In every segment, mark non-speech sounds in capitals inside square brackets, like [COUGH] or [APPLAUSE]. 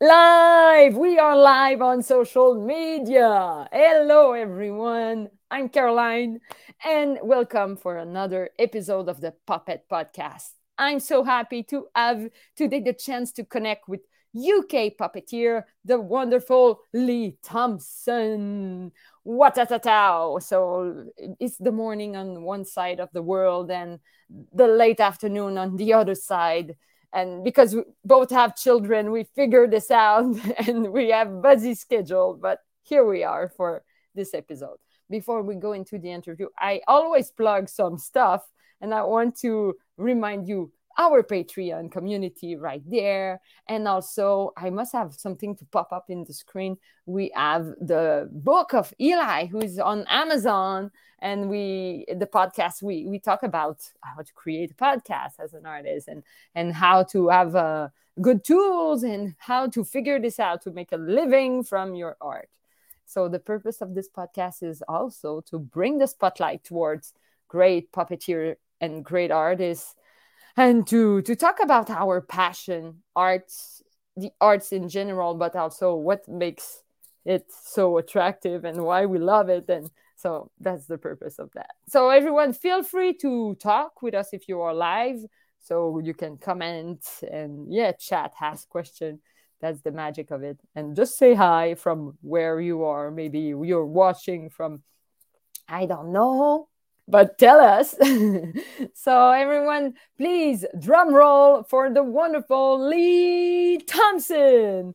Live! We are live on social media. Hello, everyone. I'm Caroline, and welcome for another episode of the Puppet Podcast. I'm so happy to have today the chance to connect with UK puppeteer, the wonderful Lee Thompson. What a tao! So it's the morning on one side of the world and the late afternoon on the other side and because we both have children we figured this out [LAUGHS] and we have busy schedule but here we are for this episode. Before we go into the interview i always plug some stuff and i want to remind you our patreon community right there. And also i must have something to pop up in the screen. We have the book of eli who's on amazon. And we the podcast we we talk about how to create a podcast as an artist and and how to have uh, good tools and how to figure this out to make a living from your art. So the purpose of this podcast is also to bring the spotlight towards great puppeteer and great artists and to to talk about our passion arts the arts in general but also what makes it so attractive and why we love it and so that's the purpose of that. So everyone, feel free to talk with us if you are live. So you can comment and yeah, chat, ask question. That's the magic of it. And just say hi from where you are. Maybe you're watching from, I don't know, but tell us. [LAUGHS] so everyone, please drum roll for the wonderful Lee Thompson.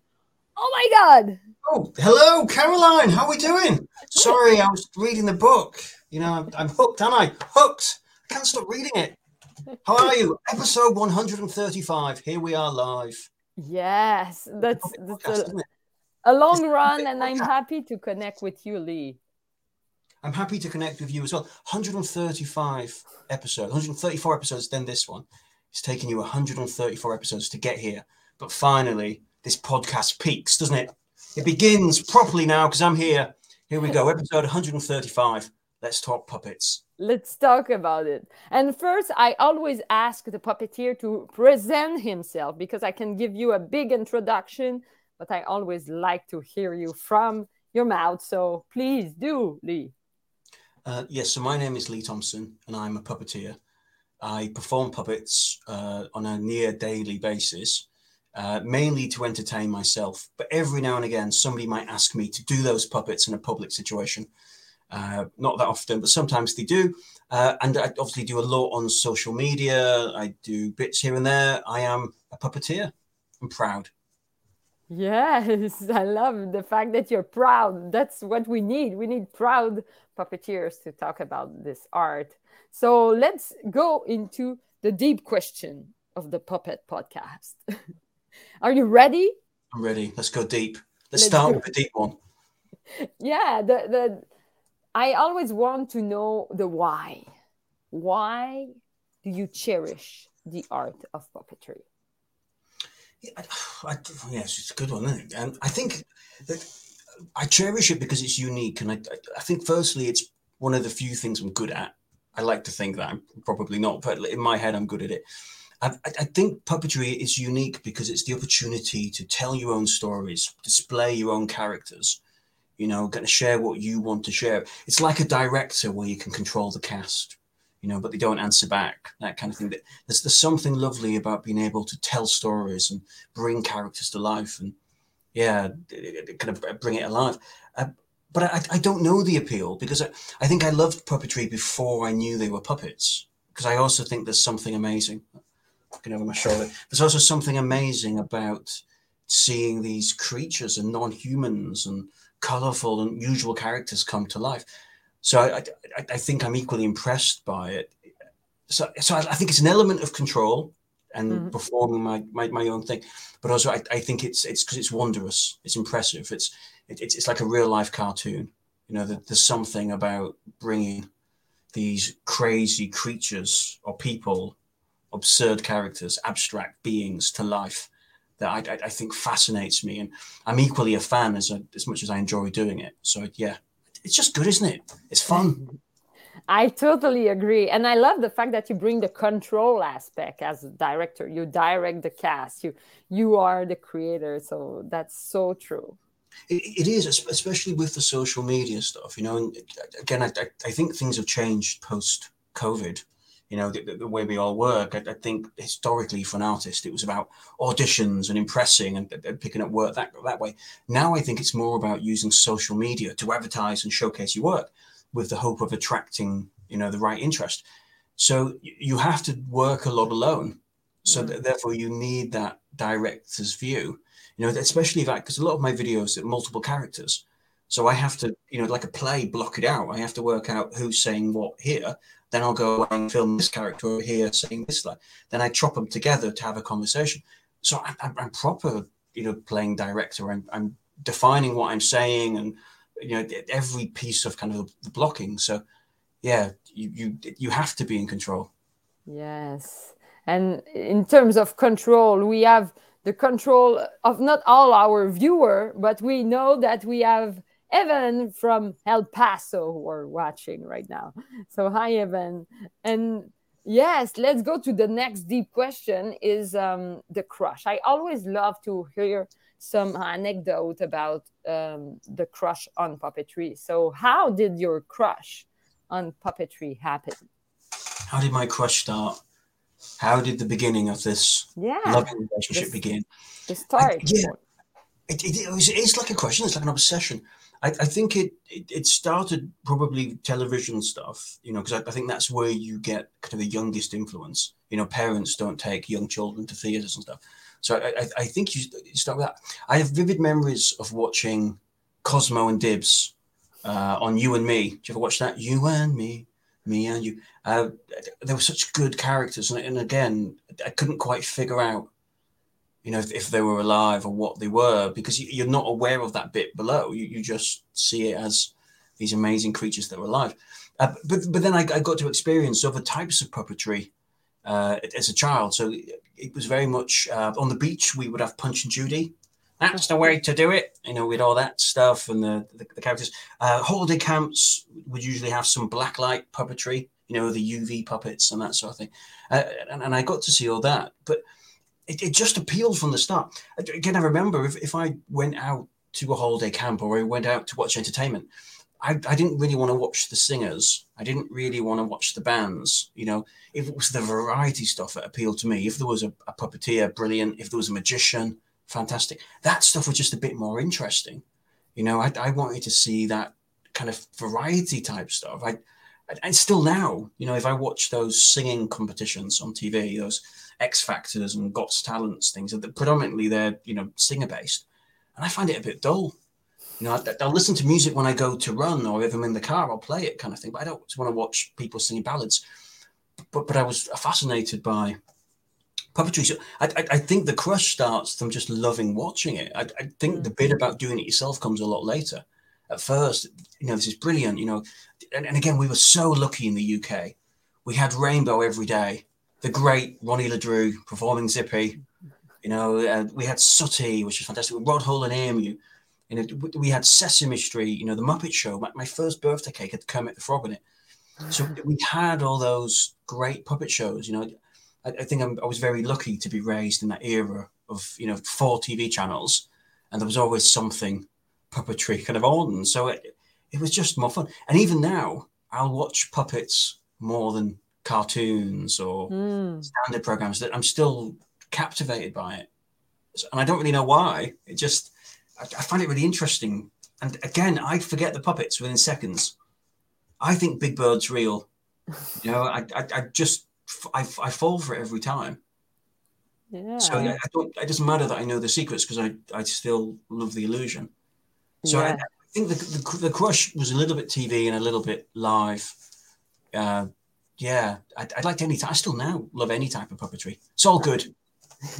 Oh my God. Oh, hello, Caroline. How are we doing? Sorry, I was reading the book. You know, I'm, I'm hooked, am I? Hooked. I can't stop reading it. How are you? [LAUGHS] Episode 135. Here we are live. Yes, that's, that's a, a long run, and I'm happy to connect with you, Lee. I'm happy to connect with you as well. 135 episodes, 134 episodes, then this one. It's taken you 134 episodes to get here. But finally, this podcast peaks, doesn't it? It begins properly now because I'm here. Here we go, episode 135. Let's talk puppets. Let's talk about it. And first, I always ask the puppeteer to present himself because I can give you a big introduction, but I always like to hear you from your mouth. So please do, Lee. Uh, yes, so my name is Lee Thompson, and I'm a puppeteer. I perform puppets uh, on a near daily basis uh, mainly to entertain myself. But every now and again, somebody might ask me to do those puppets in a public situation. Uh, not that often, but sometimes they do. Uh, and I obviously do a lot on social media. I do bits here and there. I am a puppeteer. I'm proud. Yes, [LAUGHS] I love the fact that you're proud. That's what we need. We need proud puppeteers to talk about this art. So let's go into the deep question of the Puppet podcast. [LAUGHS] Are you ready? I'm ready. Let's go deep. Let's, Let's start with the deep one. [LAUGHS] Yeah, the the I always want to know the why. Why do you cherish the art of puppetry? I, [SIGHS] I, yes, it's a good one, isn't it? And I think that I cherish it because it's unique, and I, I think firstly it's one of the few things I'm good at. I like to think that I'm probably not, but in my head I'm good at it. I, I, think puppetry is unique because it's the opportunity to tell your own stories, display your own characters, you know, going to share what you want to share. It's like a director where you can control the cast, you know, but they don't answer back, that kind of thing. There's, there's something lovely about being able to tell stories and bring characters to life and, yeah, kind of bring it alive. Uh, but I, I don't know the appeal because I, I think I loved puppetry before I knew they were puppets because I also think there's something amazing looking over my shoulder. There's also something amazing about seeing these creatures and non-humans and colorful and usual characters come to life. So I, I, I think I'm equally impressed by it. So, so I, I think it's an element of control and mm-hmm. performing my, my, my, own thing, but also I, I think it's it's because it's wondrous, it's impressive, it's it, it's it's like a real life cartoon. You know, there's something about bringing these crazy creatures or people absurd characters, abstract beings to life that I, I, I think fascinates me. And I'm equally a fan as, a, as much as I enjoy doing it. So, yeah, it's just good, isn't it? It's fun. [LAUGHS] I totally agree. And I love the fact that you bring the control aspect as a director. You direct the cast. You you are the creator. So that's so true. it, it is, especially with the social media stuff. You know, and again, I, I think things have changed post COVID. You know, the, the, way we all work. I, I, think historically, for an artist, it was about auditions and impressing and, and picking up work that that way. Now, I think it's more about using social media to advertise and showcase your work with the hope of attracting, you know, the right interest. So you have to work a lot alone. So mm. therefore, you need that director's view. You know, especially that because a lot of my videos are multiple characters. So I have to, you know, like a play, block it out. I have to work out who's saying what here. Then I'll go and film this character over here saying this line. Then I chop them together to have a conversation. So I, am proper, you know, playing director. I'm, I'm defining what I'm saying and you know every piece of kind of the blocking. So yeah, you you you have to be in control. Yes, and in terms of control, we have the control of not all our viewer, but we know that we have Evan from El Paso who are watching right now. So hi Evan, and yes, let's go to the next deep question: is um, the crush. I always love to hear some anecdote about um, the crush on puppetry. So, how did your crush on puppetry happen? How did my crush start? How did the beginning of this yeah, loving relationship the, begin? The start. I, yeah, it, it, it, was, it's like a question. It's like an obsession. I, I think it, it, it started probably television stuff, you know, because I, I, think that's where you get kind of the youngest influence. You know, parents don't take young children to theaters and stuff. So I, I think you start with that. I have vivid memories of watching Cosmo and Dibs uh, on You and Me. Do you ever watch that? You and Me, Me and You. Uh, they were such good characters, and, and, again, I couldn't quite figure out, you know, if, if, they were alive or what they were because you, are not aware of that bit below. You, you just see it as these amazing creatures that were alive. Uh, but but then I, I, got to experience other types of puppetry uh, as a child. So it was very much uh, on the beach. We would have Punch and Judy. That's the way to do it, you know, with all that stuff and the the, the characters. Uh, holiday camps would usually have some blacklight puppetry, you know, the UV puppets and that sort of thing. Uh, and, and I got to see all that, but it, it just appealed from the start. Again, I remember if, if I went out to a holiday camp or I went out to watch entertainment, I, I didn't really want to watch the singers. I didn't really want to watch the bands. You know, if it was the variety stuff that appealed to me, if there was a, a puppeteer, brilliant. If there was a magician, fantastic. That stuff was just a bit more interesting. You know, I, I wanted to see that kind of variety type stuff. I, and still now, you know, if I watch those singing competitions on TV, those X Factors and Got Talents things, that predominantly they're you know singer based, and I find it a bit dull. You know, I, will listen to music when I go to run, or if I'm in the car, I'll play it, kind of thing. But I don't want to watch people singing ballads. But but I was fascinated by puppetry. So I, I, I think the crush starts from just loving watching it. I, I think mm. the bit about doing it yourself comes a lot later. At first, you know, this is brilliant. You know, and, and again, we were so lucky in the UK. We had Rainbow every day. The great Ronnie Le Drew performing Zippy. You know, uh, we had Sooty, which was fantastic. Rod Hull and Emu you know, we had Sesame Street, you know, the Muppet Show. My, my first birthday cake had Kermit the Frog in it. So we had all those great puppet shows. You know, I, I think I'm, i was very lucky to be raised in that era of you know four TV channels, and there was always something puppetry kind of on. So it, it was just more fun. And even now, I'll watch puppets more than cartoons or mm. standard programs. That I'm still captivated by it, and I don't really know why. It just I, I find it really interesting. And again, I forget the puppets within seconds. I think Big Bird's real. You know, I, I, I just I, I fall for it every time. Yeah. So I don't. It doesn't matter that I know the secrets because I I still love the illusion. So yeah. I, I, think the, the, the crush was a little bit TV and a little bit live. Uh, yeah, I'd, I'd like any. I still now love any type of puppetry. It's all good. [LAUGHS]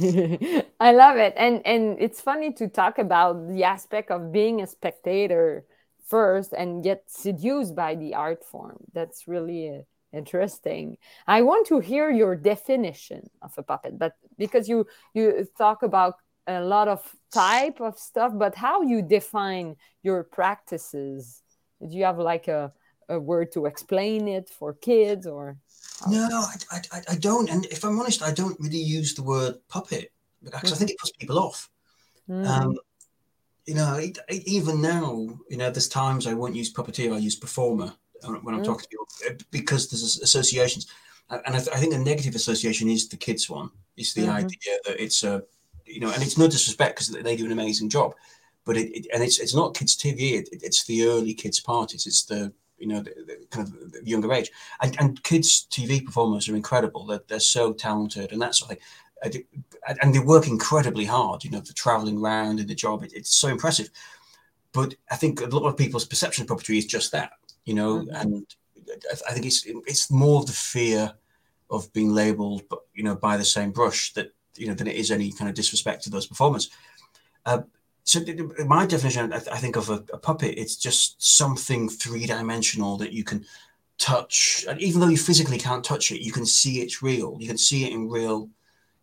I love it. And and it's funny to talk about the aspect of being a spectator first and get seduced by the art form. That's really uh, interesting. I want to hear your definition of a puppet, but because you you talk about a lot of type of stuff, but how you define your practices? Do you have like a a word to explain it for kids or? No, I, I, I don't. And if I'm honest, I don't really use the word puppet because mm-hmm. I think it puts people off. Mm. Um, you know, it, it, even now, you know, there's times I won't use puppeteer, I use performer when I'm mm. talking to people uh, because there's associations. And I, th- I, think a negative association is the kids one. It's the mm-hmm. idea that it's a, you know, and it's no disrespect because they do an amazing job, but it, it and it's it's not kids TV. It, it's the early kids parties. It's the you know, the, the kind of the younger age. And, and kids' TV performers are incredible. They're, they're so talented and that sort of thing. And they work incredibly hard, you know, for traveling around in the job. It, it's so impressive. But I think a lot of people's perception of puppetry is just that, you know, mm-hmm. and I think it's it's more of the fear of being labelled, you know, by the same brush that you know than it is any kind of disrespect to those performers. Uh, so my definition, I, think of a, a, puppet, it's just something three dimensional that you can touch, and even though you physically can't touch it, you can see it's real. You can see it in real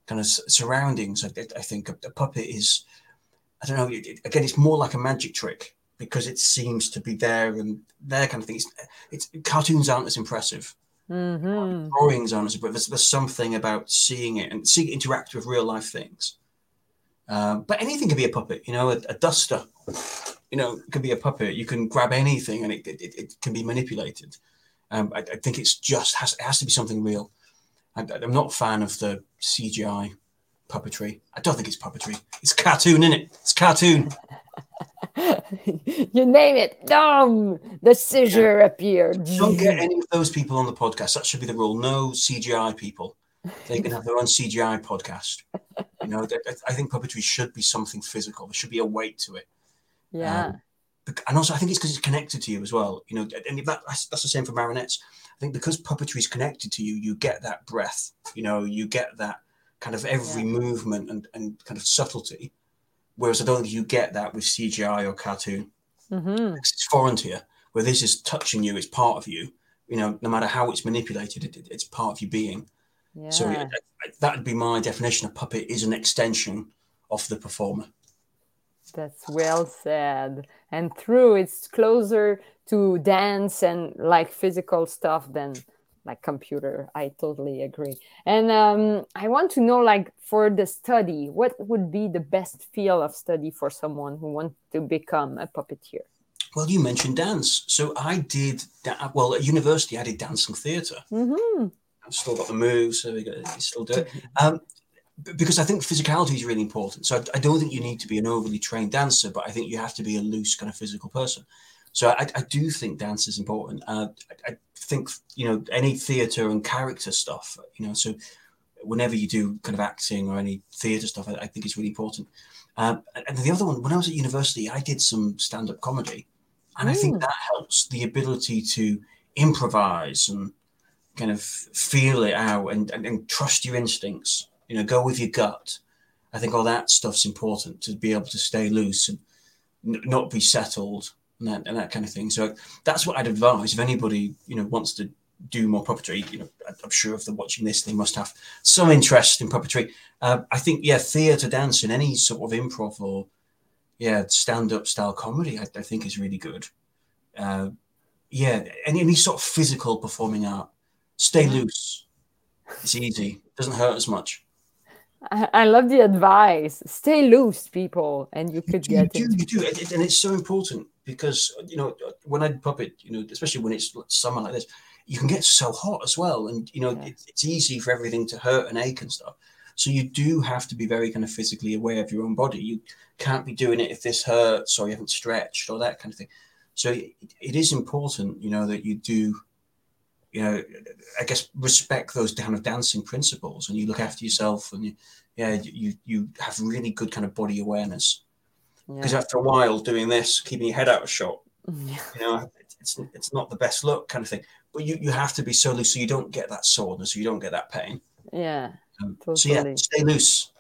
kind of surroundings. I, I think a, a, puppet is, I don't know. It, again, it's more like a magic trick because it seems to be there and there kind of thing. It's, it's cartoons aren't as impressive. Mm-hmm. Drawings aren't as impressive. There's, there's something about seeing it and seeing it interact with real life things um, but anything can be a puppet, you know, a, a, duster, you know, could be a puppet. You can grab anything and it, it, it can be manipulated. Um, I, I, think it's just has, it has to be something real. I, am not a fan of the CGI puppetry. I don't think it's puppetry. It's cartoon, isn't it? It's cartoon. [LAUGHS] you name it. Dumb. The scissor yeah. appeared. Don't get [LAUGHS] any of those people on the podcast. That should be the rule. No CGI people. They can have their own CGI podcast. You know, I think puppetry should be something physical. There should be a weight to it. Yeah. Um, and also, I think it's because it's connected to you as well. You know, and that, that's, that's the same for marionettes. I think because puppetry is connected to you, you get that breath. You know, you get that kind of every yeah. movement and, and kind of subtlety. Whereas I don't think you get that with CGI or cartoon. Mm-hmm. It's foreign to you. Where this is touching you, it's part of you. You know, no matter how it's manipulated, it, it's part of your being. Yeah. So that would be my definition. A puppet is an extension of the performer. That's well said. And true, it's closer to dance and like physical stuff than like computer. I totally agree. And um, I want to know, like, for the study, what would be the best field of study for someone who wants to become a puppeteer? Well, you mentioned dance. So I did, that. well, at university, I did dance and theater. Mm-hmm still got the moves, so we got, still do it. Um, because I think physicality is really important. So I, I, don't think you need to be an overly trained dancer, but I think you have to be a loose kind of physical person. So I, I do think dance is important. Uh, I, I, think you know any theatre and character stuff. You know, so whenever you do kind of acting or any theatre stuff, I, think it's really important. Um, and the other one, when I was at university, I did some stand-up comedy, and mm. I think that helps the ability to improvise and kind of feel it out and, and, and trust your instincts. You know, go with your gut. I think all that stuff's important to be able to stay loose and n- not be settled and that, and that kind of thing. So that's what I'd advise if anybody you know wants to do more puppetry. You know, I'm sure if they're watching this, they must have some interest in puppetry. Uh, I think yeah, theatre, dance, and any sort of improv or yeah, stand-up style comedy, I, I think is really good. Uh, yeah, any, any sort of physical performing art Stay loose. It's easy. It doesn't hurt as much. I, love the advice. Stay loose, people, and you could you get do, You do, and it's so important because you know when I puppet, you know, especially when it's summer like this, you can get so hot as well, and you know yeah. it, it's easy for everything to hurt and ache and stuff. So you do have to be very kind of physically aware of your own body. You can't be doing it if this hurts or you haven't stretched or that kind of thing. So it, it is important, you know, that you do you know, I guess respect those kind of dancing principles, and you look after yourself, and you, yeah, you you have really good kind of body awareness. Because yeah. after a while doing this, keeping your head out of shot, yeah. you know, it's it's not the best look kind of thing. But you you have to be so loose so you don't get that soreness, so you don't get that pain. Yeah. Um, totally. So yeah, stay loose.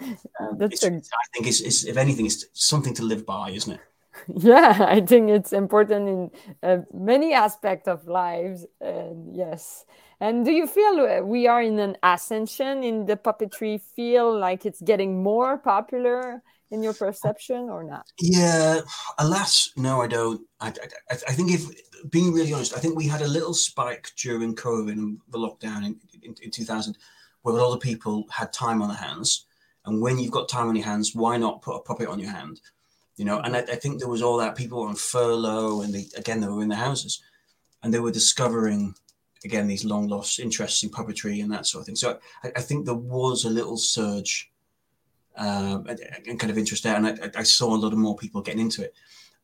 [LAUGHS] Um, That's a... I think it's, it's if anything, it's something to live by, isn't it? [LAUGHS] yeah i think it's important in uh, many aspects of lives and yes and do you feel uh, we are in an ascension in the puppetry field like it's getting more popular in your perception or not? Yeah, alas, no, I don't. I, I, I think if being really honest, I think we had a little spike during COVID and the lockdown in, in, in 2000 where a lot of people had time on their hands. And when you've got time on your hands, why not put a puppet on your hand? You know, and I, I think there was all that people on furlough and they, again, they were in their houses and they were discovering again these long lost interests in puppetry and that sort of thing. So I, I think there was a little surge um, and, kind of interest there, and I, I, saw a lot of more people getting into it.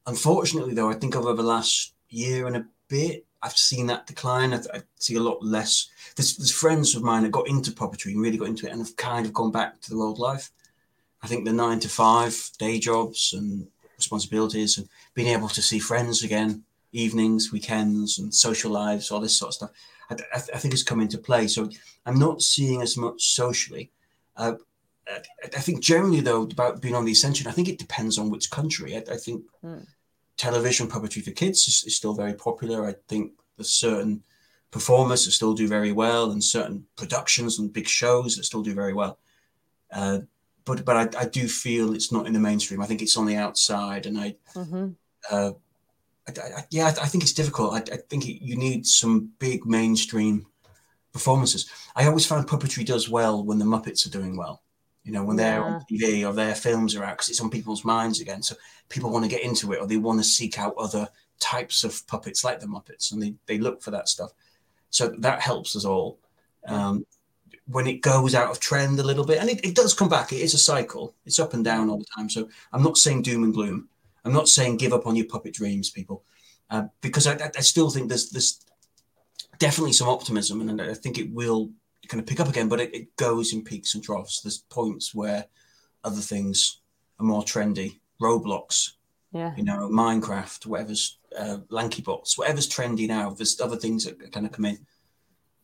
Unfortunately, though, I think over the last year and a bit, I've seen that decline. I, I see a lot less. There's, there's, friends of mine that got into puppetry and really got into it, and have kind of gone back to the old life. I think the nine to five day jobs and responsibilities and being able to see friends again evenings, weekends, and social lives, all this sort of stuff. I, I, I think has come into play. So I'm not seeing as much socially. Uh, I think generally, though, about being on the ascension, I think it depends on which country. I, I think mm. television puppetry for kids is, is, still very popular. I think there's certain performers that still do very well, and certain productions and big shows that still do very well. Uh, but but I, I, do feel it's not in the mainstream. I think it's on the outside, and I mm-hmm. uh, I, I, yeah, I, think it's difficult. I, think it, you need some big mainstream performances. I always find puppetry does well when the Muppets are doing well. You know, when they're on TV or their films are out, because it's on people's minds again. So people want to get into it, or they want to seek out other types of puppets like the Muppets, and they they look for that stuff. So that helps us all. Um, when it goes out of trend a little bit, and it, it does come back, it is a cycle. It's up and down all the time. So I'm not saying doom and gloom I'm not saying give up on your puppet dreams, people, uh, because I, I, still think there's there's definitely some optimism, and I think it will kind of pick up again. But it, it goes in peaks and troughs. There's points where other things are more trendy. Roblox, yeah, you know, Minecraft, whatever's uh, LankyBox, whatever's trendy now. There's other things that kind of come in.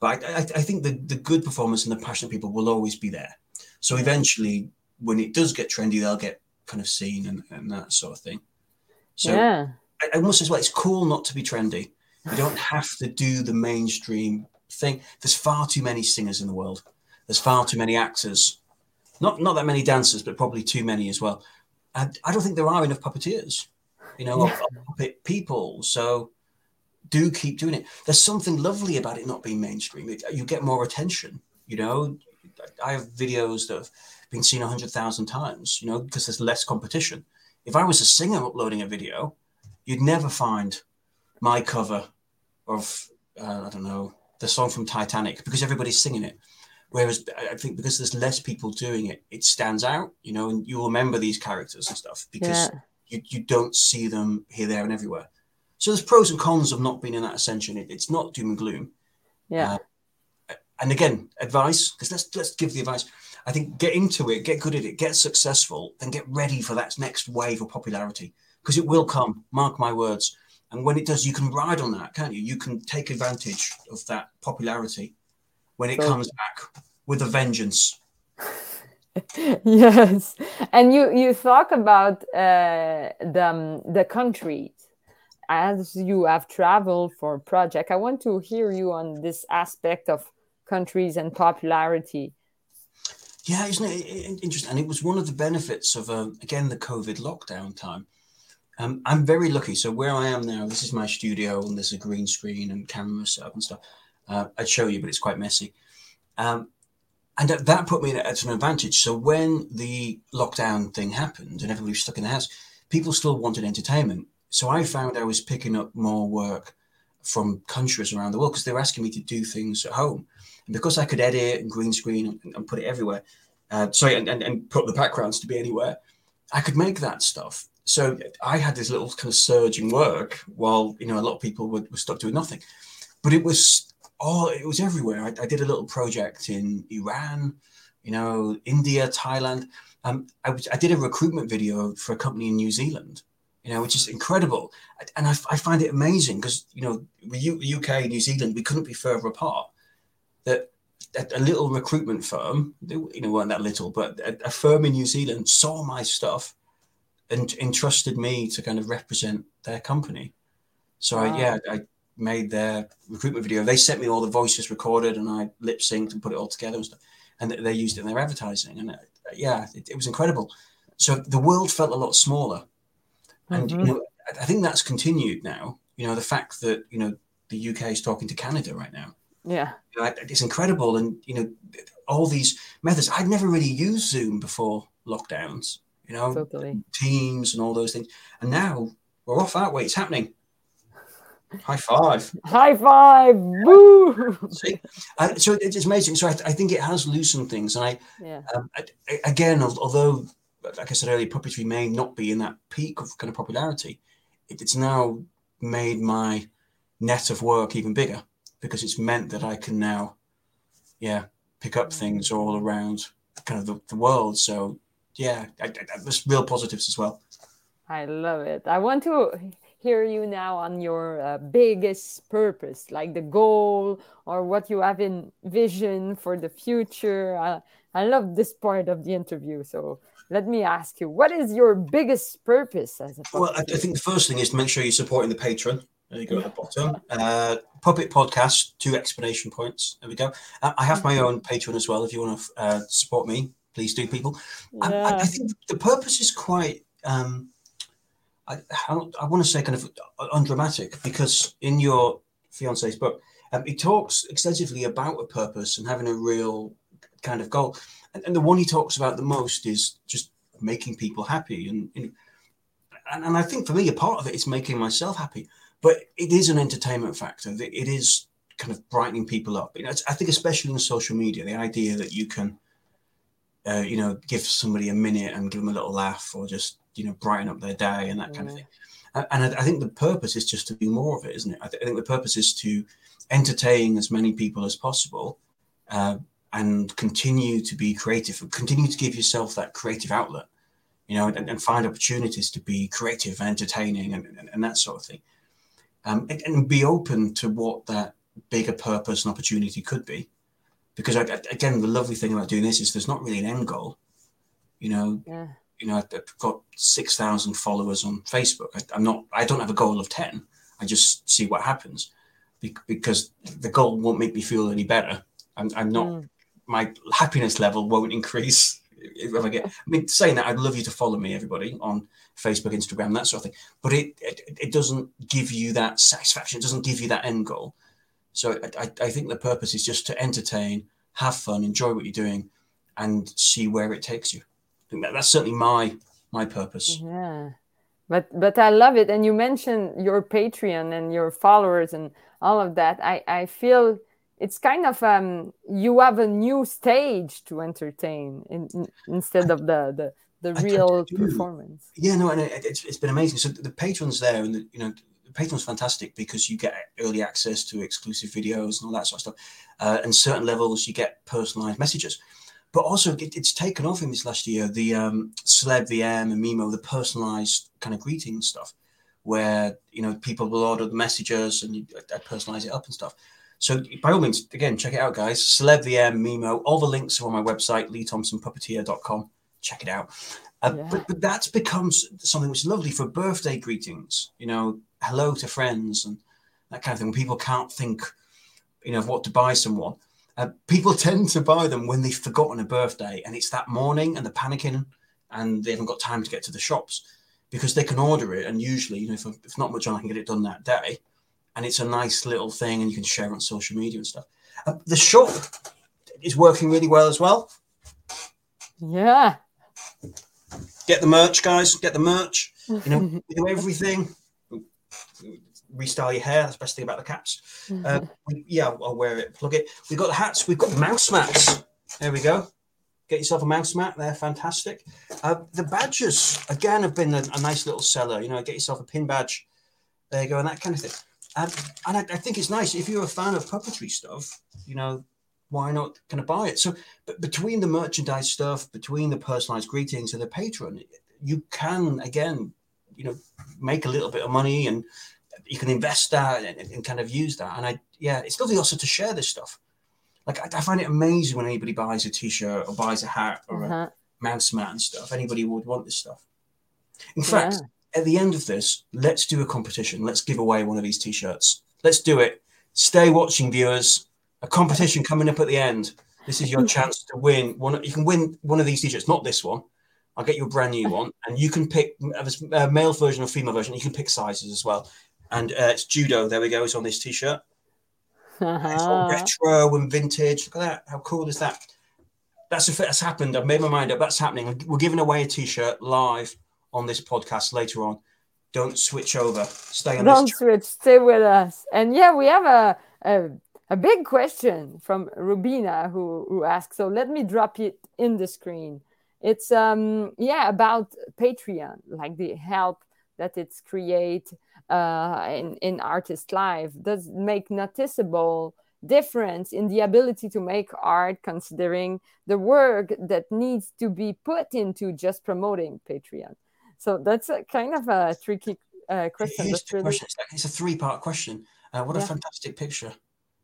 But I, I, I think the, the good performance and the passionate people will always be there. So eventually, when it does get trendy, they'll get kind of seen and, and that sort of thing. So yeah. I, I must say, well, it's cool not to be trendy. You don't have to do the mainstream thing. There's far too many singers in the world. There's far too many actors. Not not that many dancers, but probably too many as well. And I don't think there are enough puppeteers, you know, yeah. puppet people. So do keep doing it. There's something lovely about it not being mainstream. It, you get more attention. You know, I have videos that have been seen a hundred thousand times. You know, because there's less competition if I was a singer uploading a video, you'd never find my cover of uh, I don't know the song from Titanic because everybody's singing it. Whereas I think because there's less people doing it, it stands out, you know, and you remember these characters and stuff because yeah. you, you don't see them here, there, and everywhere. So there's pros and cons of not being in that ascension. It, it's not doom and gloom. Yeah. Uh, and again, advice because let's let's give the advice. I think get into it, get good at it, get successful, then get ready for that next wave of popularity because it will come. Mark my words. And when it does, you can ride on that, can't you? You can take advantage of that popularity when it comes back with a vengeance. [LAUGHS] yes, and you you talk about uh, the um, the countries as you have traveled for a project. I want to hear you on this aspect of countries and popularity. Yeah, isn't it interesting? And it was one of the benefits of, um, again, the COVID lockdown time. Um, I'm very lucky. So where I am now, this is my studio, and there's a green screen and camera setup and stuff. Uh, I'd show you, but it's quite messy. Um, and that put me at an advantage. So when the lockdown thing happened and everybody was stuck in the house, people still wanted entertainment. So I found I was picking up more work from countries around the world because they were asking me to do things at home. And because I could edit and green screen and, and put it everywhere, uh, sorry, and, and, and put the backgrounds to be anywhere, I could make that stuff. So I had this little kind of surge in work while, you know, a lot of people were, were stuck doing nothing. But it was all, it was everywhere. I, I did a little project in Iran, you know, India, Thailand. Um, I, I did a recruitment video for a company in New Zealand you know, which is incredible. And I, I find it amazing because, you know, the UK New Zealand, we couldn't be further apart that a little recruitment firm, you know, weren't that little, but a, firm in New Zealand saw my stuff and entrusted me to kind of represent their company. So wow. I, yeah, I made their recruitment video. They sent me all the voices recorded, and I lip synced and put it all together and stuff. And they used it in their advertising. And uh, yeah, it, it was incredible. So the world felt a lot smaller, and Mhm. you know, I- I think that's continued now. You know, the fact that you know the UK is talking to Canada right now. Yeah. You know, it's incredible, and you know, all these methods. I'd never really used Zoom before lockdowns. You know, Totally. Teams and all those things, and now we're off that way. It's happening. High five. High five! Woo! See, uh, so it- it's amazing. So I, I think it has loosened things, and I Yeah. um, I- I- again, although like I said earlier, puppetry may not be in that peak of kind of popularity, it, it's now made my net of work even bigger because it's meant that I can now, yeah, pick up things all around kind of the, the world. So yeah, I, I, there's real positives as well. I love it. I want to hear you now on your uh, biggest purpose, like the goal or what you have in vision for the future. I, I love this part of the interview. So let me ask you, what is your biggest purpose as a Well, I, I think the first thing is to make sure you're supporting the Patreon. There you go at the bottom. Uh, Puppet Podcast, two explanation points. There we go. Uh, I have my own Patreon as well. If you want to uh, support me, please do, people. I, I, I think the purpose is quite. Um, I, I, want to say kind of undramatic because in your fiance's book, um, he talks extensively about a purpose and having a real kind of goal. And, and the one he talks about the most is just making people happy. And, and, and I think for me, a part of it is making myself happy. But it is an entertainment factor. It it is kind of brightening people up. You know, it's, I think especially in social media, the idea that you can, uh, you know, give somebody a minute and give them a little laugh, or just you know brighten up their day and that kind of thing. And I, I think the purpose is just to do more of it, isn't it? I, th- I think the purpose is to entertain as many people as possible, uh, and continue to be creative, and continue to give yourself that creative outlet, you know, and, and find opportunities to be creative, and entertaining, and, and, and that sort of thing um, and, and be open to what that bigger purpose and opportunity could be. Because I, again, the lovely thing about doing this is there's not really an end goal. You know, Yeah. you know, I've got six thousand followers on Facebook. I, I'm not. I don't have a goal of ten. I just see what happens, because the goal won't make me feel any better. I'm, I'm not. Mm. My happiness level won't increase if I get. I mean, saying that, I'd love you to follow me, everybody, on Facebook, Instagram, that sort of thing. But it it, it doesn't give you that satisfaction. It doesn't give you that end goal. So I, I, I think the purpose is just to entertain, have fun, enjoy what you're doing, and see where it takes you. I think that, that's certainly my my purpose. Yeah. But but I love it. And you mentioned your Patreon and your followers and all of that. I, I feel it's kind of um you have a new stage to entertain in, in- instead of the the, the I real performance. Yeah, no, and it, it's, it's been amazing. So the Patreon's there, and the, you know, the Patreon's fantastic because you get early access to exclusive videos and all that sort of stuff. Uh, and certain levels, you get personalized messages. But also, it, it's taken off in this last year. The um, Celeb VM and Memmo, the personalized kind of greeting stuff, where you know people will order the messages and you I personalize it up and stuff. So by all means, again, check it out, guys. Celeb VM, Memmo, all the links are on my website, leethompsonpuppeteer.com. Check it out. Uh, Yeah. but, but that's become something which is lovely for birthday greetings, you know, hello to friends and that kind of thing. When people can't think, you know, of what to buy someone, uh, people [LAUGHS] tend to buy them when they've forgotten a birthday and it's that morning and they're panicking and they haven't got time to get to the shops because they can order it. And usually, you know, if, if not much on, I can get it done that day. And it's a nice little thing and you can share it on social media and stuff. Uh, the shop is working really well as well. Yeah. Get the merch, guys. Get the merch. You know, [LAUGHS] we do everything. Restyle your hair. That's the best thing about the caps. Uh, yeah, I'll wear it. Plug it. We've got the hats. We've got the mouse mats. There we go. Get yourself a mouse mat. They're fantastic. Uh, the badges again have been a, a nice little seller. You know, get yourself a pin badge. There you go, and that kind of thing. Um, and I, I think it's nice if you're a fan of puppetry stuff. You know, why not kind of buy it? So, but between the merchandise stuff, between the personalized greetings and the Patreon, you can again, you know, make a little bit of money and you can invest that and, and kind of use that. And I, yeah, it's lovely also to share this stuff. Like I, I find it amazing when anybody buys a t-shirt or buys a hat or a Uh-huh. mouse mat and stuff. Anybody would want this stuff. In Yeah. fact, at the end of this, let's do a competition. Let's give away one of these t-shirts. Let's do it. Stay watching, viewers. A competition coming up at the end. This is your chance to win one. You can win one of these t-shirts, not this one, I'll get you a brand new one, and you can pick a male version or female version. You can pick sizes as well. And uh, it's judo. There we go. It's on this t-shirt. Uh-huh. It's all retro and vintage. Look at that. How cool is that? That's if that's happened. I've made my mind up. That's happening. We're giving away a t-shirt live on this podcast later on. Don't switch over. Stay on. Don't switch. Stay with us. And yeah, we have a, a a big question from Rubina who who asks. So let me drop it in the screen. It's um yeah about Patreon, like the help that it's create uh, in in artist life does make noticeable difference in the ability to make art considering the work that needs to be put into just promoting patreon so that's a kind of a tricky uh, question, really... question. It's a three part question uh, what yeah. a fantastic picture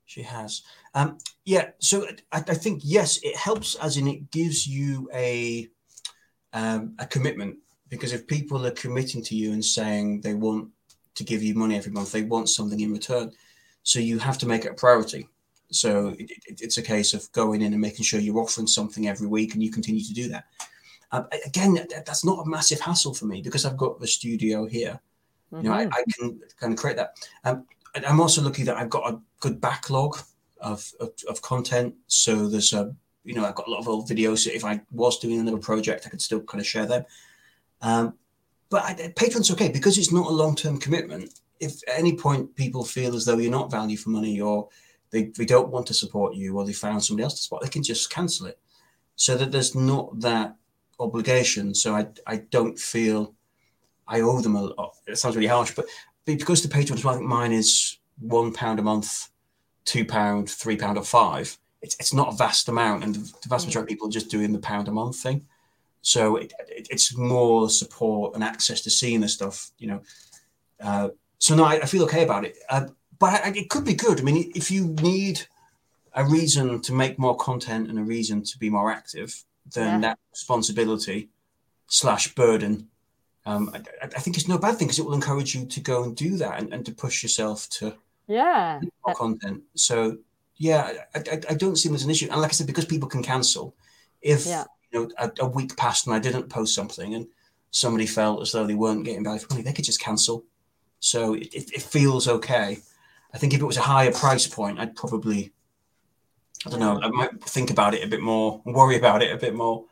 she has um, yeah so I, I, think yes it helps as in it gives you a um, a commitment because if people are committing to you and saying they want to give you money every month they want something in return so you have to make it a priority so it, it, it's a case of going in and making sure you're offering something every week, and you continue to do that. Um, again, that, that's not a massive hassle for me because I've got the studio here. Mm-hmm. You know, I, mm-hmm. I, can kind of create that. Um, I'm also lucky that I've got a good backlog of, of, of content. So there's a, you know, I've got a lot of old videos. So if I was doing another project, I could still kind of share them. Um, but I, Patreon's okay because it's not a long term commitment. If at any point people feel as though you're not value for money or they, they don't want to support you or they found somebody else to support, they can just cancel it. So that there's not that obligation. So I, I don't feel I owe them a lot. It sounds really harsh, but because the Patreon, well, I think mine is one pound a month, two pound, three pound, or five. It's, it's not a vast amount, and the, the vast majority of people are just doing the pound a month thing. So it, it, it's more support and access to seeing the stuff, you know. Uh, so no, I, I, feel okay about it. Uh, but it could be good. I mean, if you need a reason to make more content and a reason to be more active, then yeah. that responsibility slash burden, um, I, I, think it's no bad thing because it will encourage you to go and do that and, and to push yourself to yeah more content. So yeah, I, I, I, don't see them as an issue. And like I said, because people can cancel, if yeah. you know a, a, week passed and I didn't post something and somebody felt as though they weren't getting value for money, they could just cancel. So it, it, it feels okay. I think if it was a higher price point, I'd probably, I don't know, I might think about it a bit more, worry about it a bit more.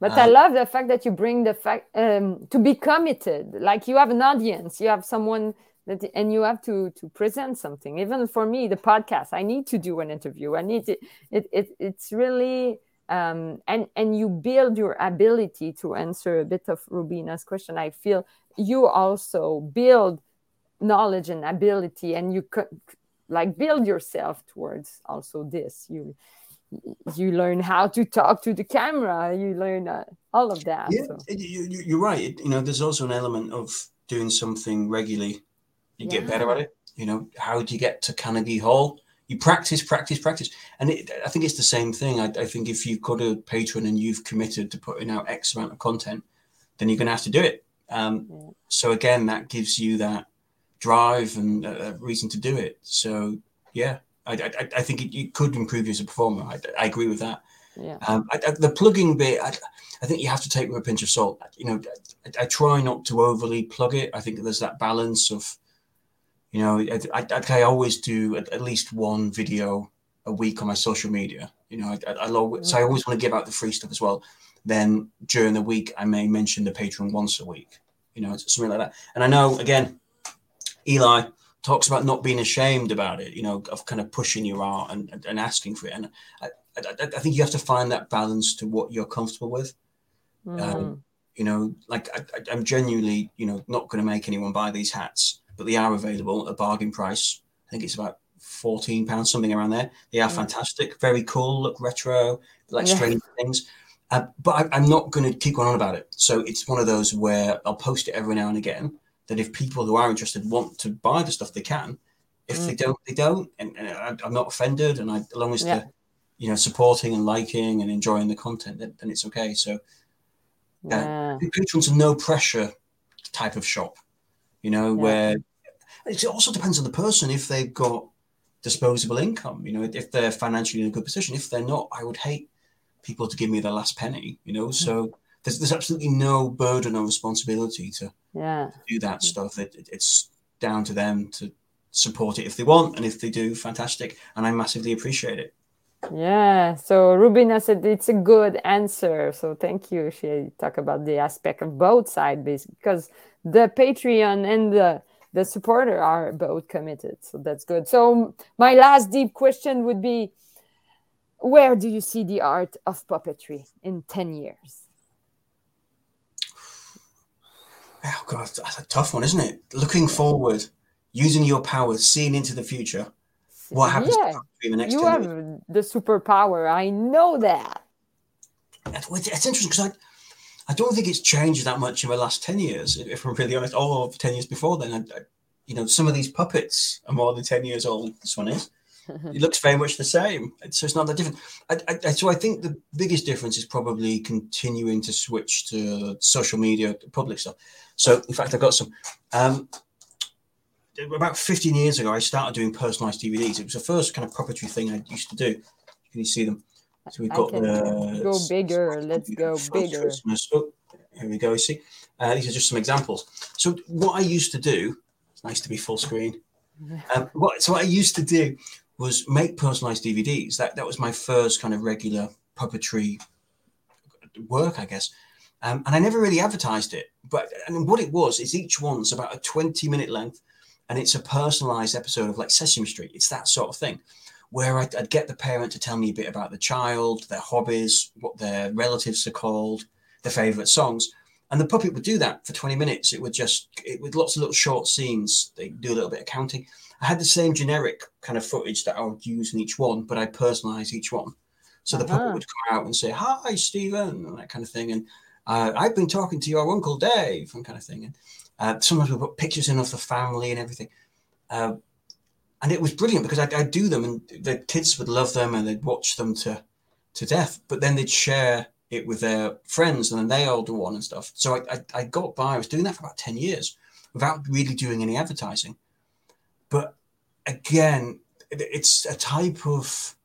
But um, I love the fact that you bring the fact um, to be committed. Like you have an audience, you have someone that, and you have to to present something. Even for me, the podcast, I need to do an interview. I need to. It, it it's really um, and and you build your ability to answer a bit of Rubina's question. I feel you also build knowledge and ability and you could like build yourself towards also this you you learn how to talk to the camera. You learn uh, all of that yeah so. you, are right. You know there's also an element of doing something regularly. You yeah. get better at it. You know how do you get to carnegie hall? You practice practice practice. And it, i think it's the same thing. I, I, think if you've got a Patreon and you've committed to putting out x amount of content then you're going to have to do it. Um, yeah. so again that gives you that drive and a reason to do it. So yeah, I, I, I think it, it, could improve you as a performer. I, I agree with that. Yeah. Um, the plugging bit, I, think you have to take with a pinch of salt. You know, I, try not to overly plug it. I think there's that balance of, you know, I, I, always do at, at, least one video a week on my social media. You know, I, I, always, so I always want to give out the free stuff as well. Then during the week, I may mention the Patreon once a week. You know, something like that. And I know again, Eli talks about not being ashamed about it, you know, of kind of pushing your art and, and asking for it. And I, I, I, think you have to find that balance to what you're comfortable with. Mm. Um, you know, like I, am genuinely, you know, not going to make anyone buy these hats, but they are available at a bargain price. I think it's about 14 pounds, something around there. They are mm. fantastic, very cool, look retro, like yeah. strange things. Uh, but I, am not going to keep going on about it. So it's one of those where I'll post it every now and again that if people who are interested want to buy the stuff, they can. If mm. they don't, they don't. And, and I, am not offended. And I, as long as yeah. they're, you know, supporting and liking and enjoying the content, then, then it's okay. So, yeah, uh, Patreon's a no pressure type of shop, you know, yeah. where it also depends on the person. If they've got disposable income, you know, if they're financially in a good position. If they're not, I would hate people to give me the last penny, you know. Mm. So there's, there's absolutely no burden or responsibility to, yeah. to do that stuff. It, it, it's down to them to support it if they want, and if they do, fantastic. And I massively appreciate it. Yeah. So Rubina said it's a good answer. So thank you. She talked about the aspect of both sides because the Patreon and the the supporter are both committed. So that's good. So my last deep question would be where do you see the art of puppetry in 10 years? Oh god, that's a tough one, isn't it? Looking forward, using your powers, seeing into the future. What happens yeah. in the next You 10 have years? the superpower. I know that. It's it's interesting because I, I don't think it's changed that much in the last 10 years, if- I'm really honest. All of 10 years before then, I, I, you know, some of these puppets are more than 10 years old. This one is. [LAUGHS] It looks very much the same. So it's not that different. I, I, so I think the biggest difference is probably continuing to switch to social media, public stuff. So in fact, I've got some. Um, about 15 years ago, I started doing personalized DVDs. It was the first kind of puppetry thing I used to do. Can you see them? So we've got the go bigger. Let's go bigger. Oh, here we go. You see, uh, these are just some examples. So what I used to do. It's nice to be full screen. [LAUGHS] Um, what, so what I used to do was make personalized DVDs. That that was my first kind of regular puppetry work, I guess. Um, and I never really advertised it. But and what it was is each one's about a 20 minute length, and it's a personalized episode of like Sesame Street. It's that sort of thing, where I'd, I'd get the parent to tell me a bit about the child, their hobbies, what their relatives are called, their favorite songs. And the puppet would do that for 20 minutes. It would just, it with lots of little short scenes. They do a little bit of counting. I had the same generic kind of footage that I would use in each one, but I personalize each one. So the Uh-huh. puppet would come out and say, "Hi, Stephen," and that kind of thing, and uh, I've been talking to your uncle Dave, and kind of thing. And uh, sometimes we put pictures in of the family and everything, uh, and it was brilliant because I'd, I'd do them, and the kids would love them, and they'd watch them to to death. But then they'd share it with their friends, and then they all do one and stuff. So I, I, I got by. I was doing that for about ten years without really doing any advertising. But again, it, it's a type of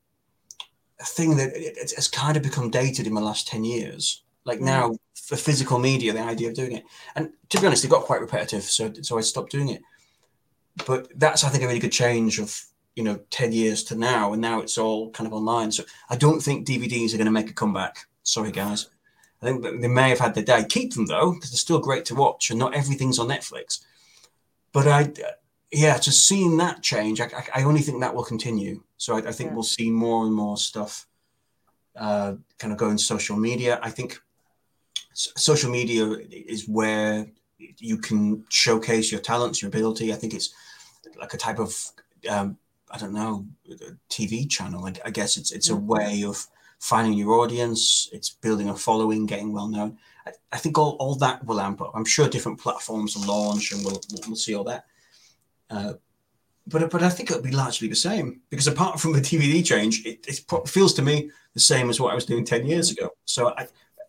thing that it, it's, kind of become dated in the last 10 years. Like mm. now, for physical media, the idea of doing it. And to be honest, it got quite repetitive. So, so I stopped doing it. But that's, I think, a really good change of, you know, 10 years to now. And now it's all kind of online. So I don't think DVDs are going to make a comeback. Sorry, guys. I think that they may have had their day. Keep them, though, because they're still great to watch. And not everything's on Netflix. But I, yeah, just seeing that change, I, I, only think that will continue. So I, I think Yeah. we'll see more and more stuff uh, kind of go in social media. I think social media is where you can showcase your talents, your ability. I think it's like a type of um, I don't know TV channel. I, I guess it's it's a Mhm. way of finding your audience. It's building a following, getting well known. I, I think all, all that will amp up. I'm sure different platforms will launch, and we'll we'll, see all that. Uh, but but I think it'll be largely the same because apart from the DVD change, it, it feels to me the same as what I was doing ten years ago. So I,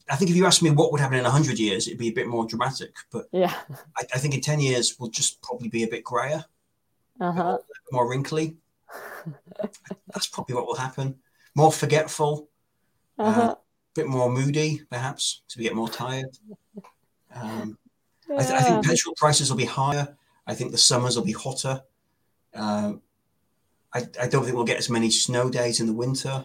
I think if you ask me what would happen in hundred years, it'd be a bit more dramatic. But Yeah. I, I think in ten years we'll just probably be a bit grayer, Uh huh. more wrinkly. [LAUGHS] That's probably what will happen. More forgetful, Uh huh. a bit more moody, perhaps, because we get more tired. Um, I, th- I think petrol prices will be higher. I think the summers will be hotter. Um, I, I don't think we'll get as many snow days in the winter.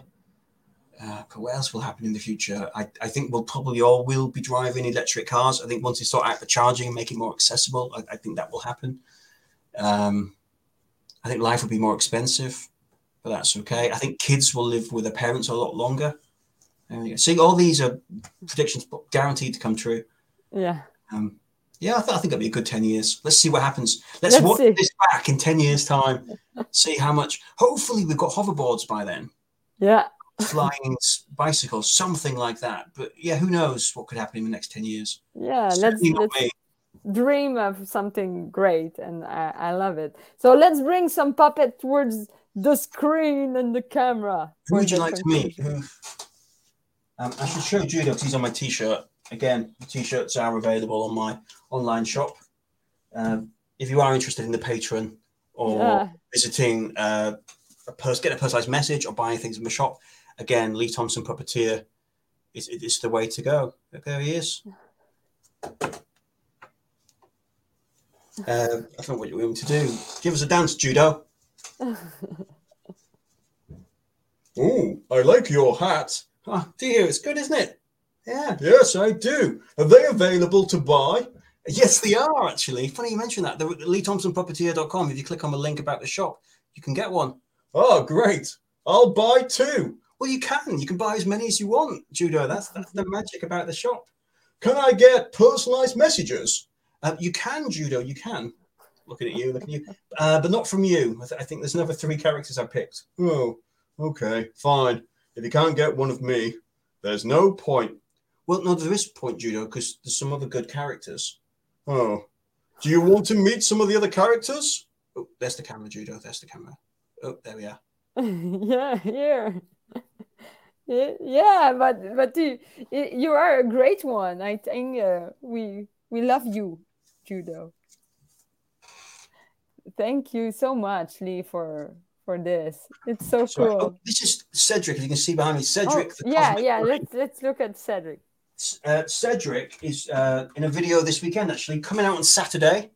Uh, but what else will happen in the future? I, I think we'll probably all will be driving electric cars. I think once they sort out the charging and make it more accessible, I, I think that will happen. Um, I think life will be more expensive, but that's okay. I think kids will live with their parents a lot longer. There we go. See, all these are predictions guaranteed to come true. Yeah. Um, yeah, I, th- I think it'll be a good 10 years. Let's see what happens. Let's, Let's watch see. this back in 10 years' time. see how much. Hopefully, we've got hoverboards by then, Yeah. flying bicycles, something like that. But yeah, who knows what could happen in the next 10 years? Yeah. Let's let's dream of something great, and I, I love it. So let's bring some puppet towards the screen and the camera. Who would you like to meet? Um, I should show Judah because he's on my t shirt. Again, the t shirts are available on my online shop. Um, if you are interested in the Patreon or Yeah. visiting uh, a pers- get a personalized message or buying things from the shop, again, Lee Thompson Puppeteer is, it's the way to go. There he is. [LAUGHS] Uh, I don't know what you want me to do. Give us a dance, Judo. [LAUGHS] oh, I like your hat. Ah, do you? It's good, isn't it? Yeah. Yes, I do. Are they available to buy? Yes, they are actually. Funny you mentioned that. The Lee Thompson Puppeteer.com. If you click on the link about the shop, you can get one. Oh, great. I'll buy two. Well, you can. You can buy as many as you want, Judo. That's that's the magic about the shop. Can I get personalized messages? Uh, you can, Judo. You can. Looking at you, looking at you, uh, but not from you. I, th- I think there's another three characters I picked. Oh, okay, fine. If you can't get one of me, there's no point. Well, no, there is point, Judo, because there's some other good characters. Oh, do you want to meet some of the other characters? Oh, there's the camera, Judo. There's the camera. Oh, there we are. [LAUGHS] yeah, here. [LAUGHS] yeah, but but you, you are a great one. I think uh, we we love you, Judo. Thank you so much, Lee, for for this. It's so Sorry. cool. Oh, this is Cedric, as you can see behind me. Cedric. Oh, yeah, yeah. Let's let's look at Cedric. Uh, Cedric is uh, in a video this weekend, actually, coming out on Saturday,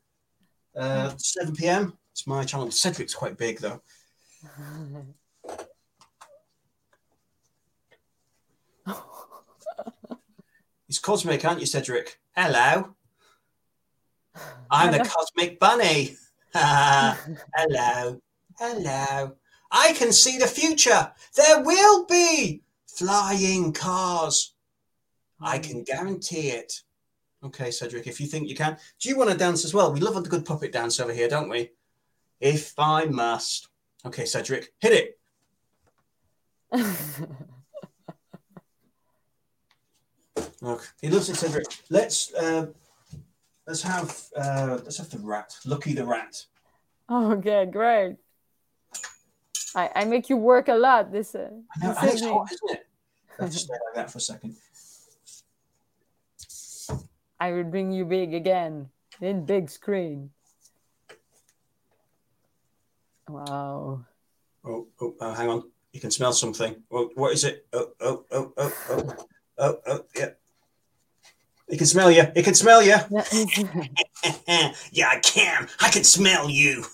uh, 7 p.m. It's my channel. Cedric's quite big, though. [LAUGHS] He's cosmic, aren't you, Cedric? Hello. [LAUGHS] I'm the cosmic bunny. [LAUGHS] Hello. Hello. I can see the future. There will be flying cars. I can guarantee it. Okay, Cedric, if you think you can. Do you want to dance as well? We love a good puppet dance over here, don't we? If I must. Okay, Cedric, hit it. [LAUGHS] Look, he loves it, Cedric. Let's uh, let's have uh, let's have the rat, Lucky the rat. Okay, great. I, I make you work a lot this. Uh, I know, this it's hot, isn't it? Let's stay like that for a second. I will bring you big again in big screen. Wow. Oh, oh, oh, hang on. You can smell something. Oh, what is it? Oh, oh, oh, oh, oh, oh, oh, yeah. It can smell you. It can smell you. [LAUGHS] yeah, I can. I can smell you.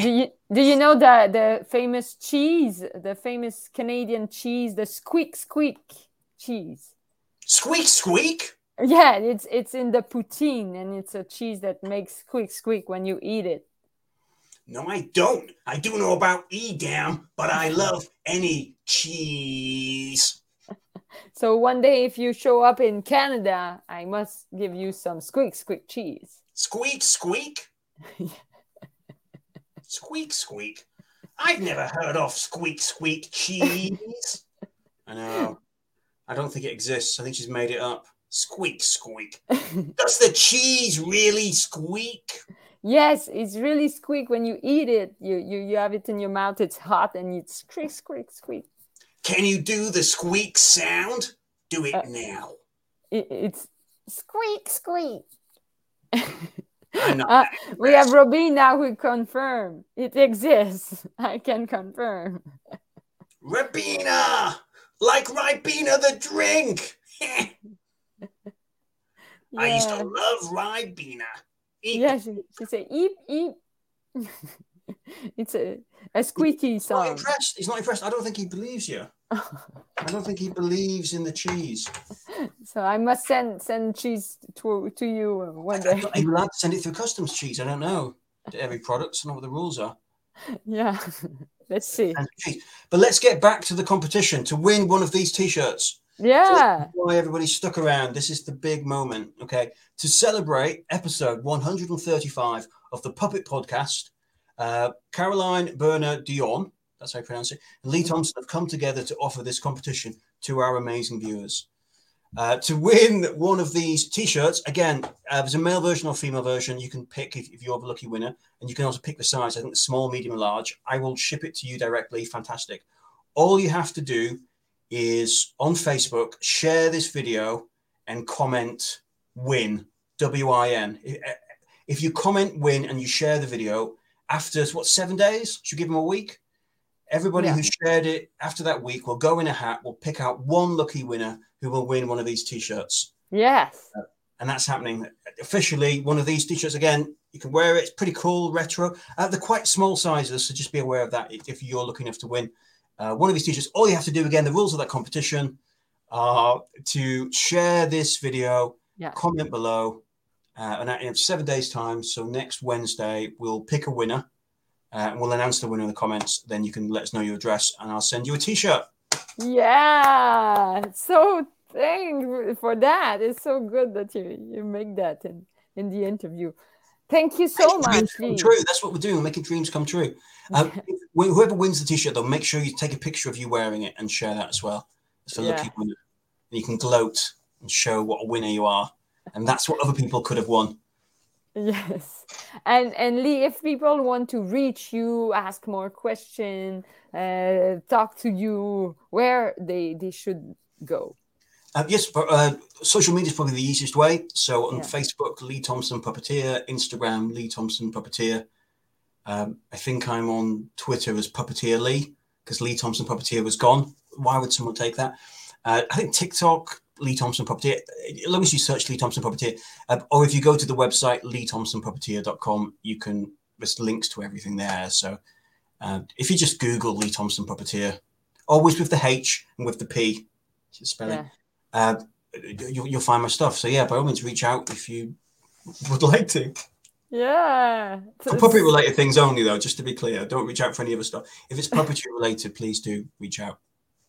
Do you do you know the the famous cheese, the famous Canadian cheese, the squeak squeak cheese? Squeak squeak. Yeah, it's it's in the poutine, and it's a cheese that makes squeak squeak when you eat it. No, I don't. I do know about Edam, but I [LAUGHS] love any cheese. [LAUGHS] so one day, if you show up in Canada, I must give you some squeak squeak cheese. Squeak squeak. [LAUGHS] squeak squeak. I've never heard of squeak squeak cheese. [LAUGHS] I know. I don't think it exists. I think she's made it up. Squeak, squeak. [LAUGHS] Does the cheese really squeak? Yes, it's really squeak when you eat it. You, you you have it in your mouth. It's hot and it's squeak, squeak, squeak. Can you do the squeak sound? Do it uh, now. It, it's squeak, squeak. [LAUGHS] uh, we have Robina who confirm it exists. [LAUGHS] I can confirm. Rabina, like Ribena the drink. Yeah. [LAUGHS] I used to love Ribena. Eep. Yeah, she, she said eep eep. [LAUGHS] it's a, a squeaky He's song. Not impressed. He's not impressed. I don't think he believes you. I don't think he believes in the cheese. [LAUGHS] So I must send send cheese to to you one day. I'm allowed to send it through customs cheese. I don't know every product. I don't know what the rules are. Yeah, [LAUGHS] let's see. But let's get back to the competition to win one of these t-shirts. Yeah. So why everybody stuck around. This is the big moment, okay? To celebrate episode 135 of the Puppet Podcast, uh, Caroline Berner Dion, that's how you pronounce it, and Lee Thompson have come together to offer this competition to our amazing viewers. Uh, to win one of these t-shirts, again, uh, there's a male version or female version. You can pick if, if, you're the lucky winner, and you can also pick the size. I think the small, medium, large. I will ship it to you directly. Fantastic. All you have to do is on Facebook, share this video and comment win, W I N. If you comment win and you share the video after what, seven days? Should give them a week? Everybody Yeah. who shared it after that week will go in a hat. We'll pick out one lucky winner who will win one of these t-shirts. Yes. and that's happening officially. One of these t-shirts again, you can wear it. It's pretty cool, retro. Uh, they're quite small sizes, so just be aware of that if if you're lucky enough to win uh, one of these t-shirts. All you have to do again, the rules of that competition are to share this video, Yeah. comment below, uh, and in seven days' time. So next Wednesday, we'll pick a winner. Uh, and we'll announce the winner in the comments. Then you can let us know your address, and I'll send you a T-shirt. Yeah. So thank for that. It's so good that you you make that in in the interview. Thank you so much. come true. That's what we're doing. We're making dreams come true. [LAUGHS] Wh- whoever wins the t-shirt, though, make sure you take a picture of you wearing it and share that as well. It's a lucky winner. And you can gloat and show what a winner you are. And that's what other people could have won. Yes. And and Lee, if people want to reach you, ask more questions, uh, talk to you, where they they should go. Uh, yes, but, uh, social media is probably the easiest way. So on Yeah. Facebook, Lee Thompson Puppeteer, Instagram, Lee Thompson Puppeteer. Um, I think I'm on Twitter as Puppeteer Lee because Lee Thompson Puppeteer was gone. Why would someone take that? Uh, I think TikTok, Lee Thompson Property, As long as you search Lee Thompson Property, uh, or if you go to the website leethompsonpuppeteer.com, you can there's links to everything there. So uh, if you just Google Lee Thompson Puppeteer, always with the H and with the P spelling, Yeah. uh, you, you'll find my stuff. So yeah, by all means, reach out if you would [LAUGHS] like to. Yeah. For puppet related things only, though, just to be clear, don't reach out for any other stuff. If it's puppetry related, please do reach out.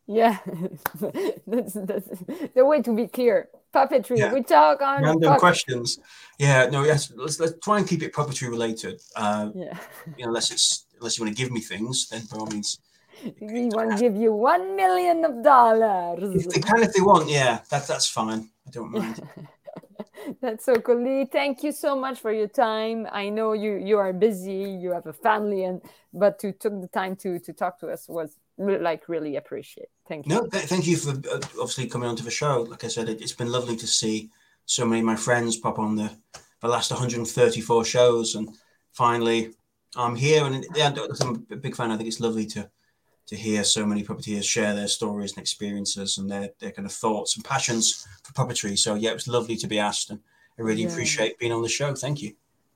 Yeah. [LAUGHS] that's, that's the way to be clear. Puppetry. Yeah. We talk on Random puppet- questions. Yeah, no, yes, let's, let's try and keep it puppetry related. Uh, Yeah. you know, unless it's unless you want to give me things, then by all means, We want to give you one million of dollars. if they can, if they want, yeah, that that's fine. I don't mind. [LAUGHS] That's so cool. Lee, thank you so much for your time. I know you you are busy, you have a family, and but to took the time to to talk to us was like really appreciate. Thank you. No, th- thank you for uh, obviously coming onto the show. Like I said, it, it's been lovely to see so many of my friends pop on the the last 134 shows, and finally I'm here. And yeah, I'm a big fan. I think it's lovely to to hear so many puppeteers share their stories and experiences and their their kind of thoughts and passions for puppetry. So yeah, it was lovely to be asked, and I really Yeah. appreciate being on the show. Thank you.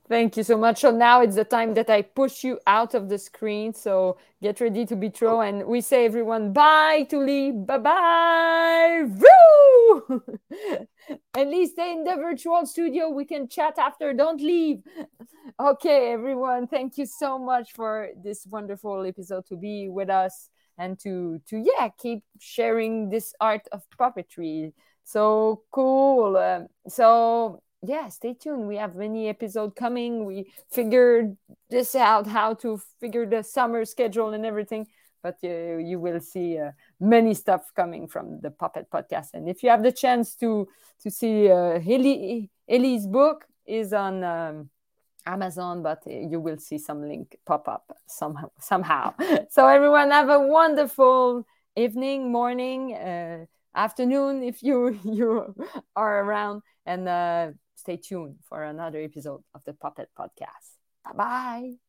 Thank you so much. So now it's the time that I push you out of the screen. So get ready to be thrown. And we say everyone bye to Lee. Bye bye. [LAUGHS] At least stay in the virtual studio. We can chat after. Don't leave. Okay, everyone. Thank you so much for this wonderful episode to be with us and to to yeah keep sharing this art of puppetry. So cool. Um, so yeah, stay tuned. We have many episodes coming. We figured this out, how to figure the summer schedule and everything. But uh, you will see uh, many stuff coming from the Puppet Podcast. And if you have the chance to to see uh, Ellie, Ellie's book is on um, Amazon, but uh, you will see some link pop up somehow. Somehow. [LAUGHS] So everyone have a wonderful evening, morning, uh, afternoon if you [LAUGHS] you are around, and uh, stay tuned for another episode of the Puppet Podcast. Bye bye.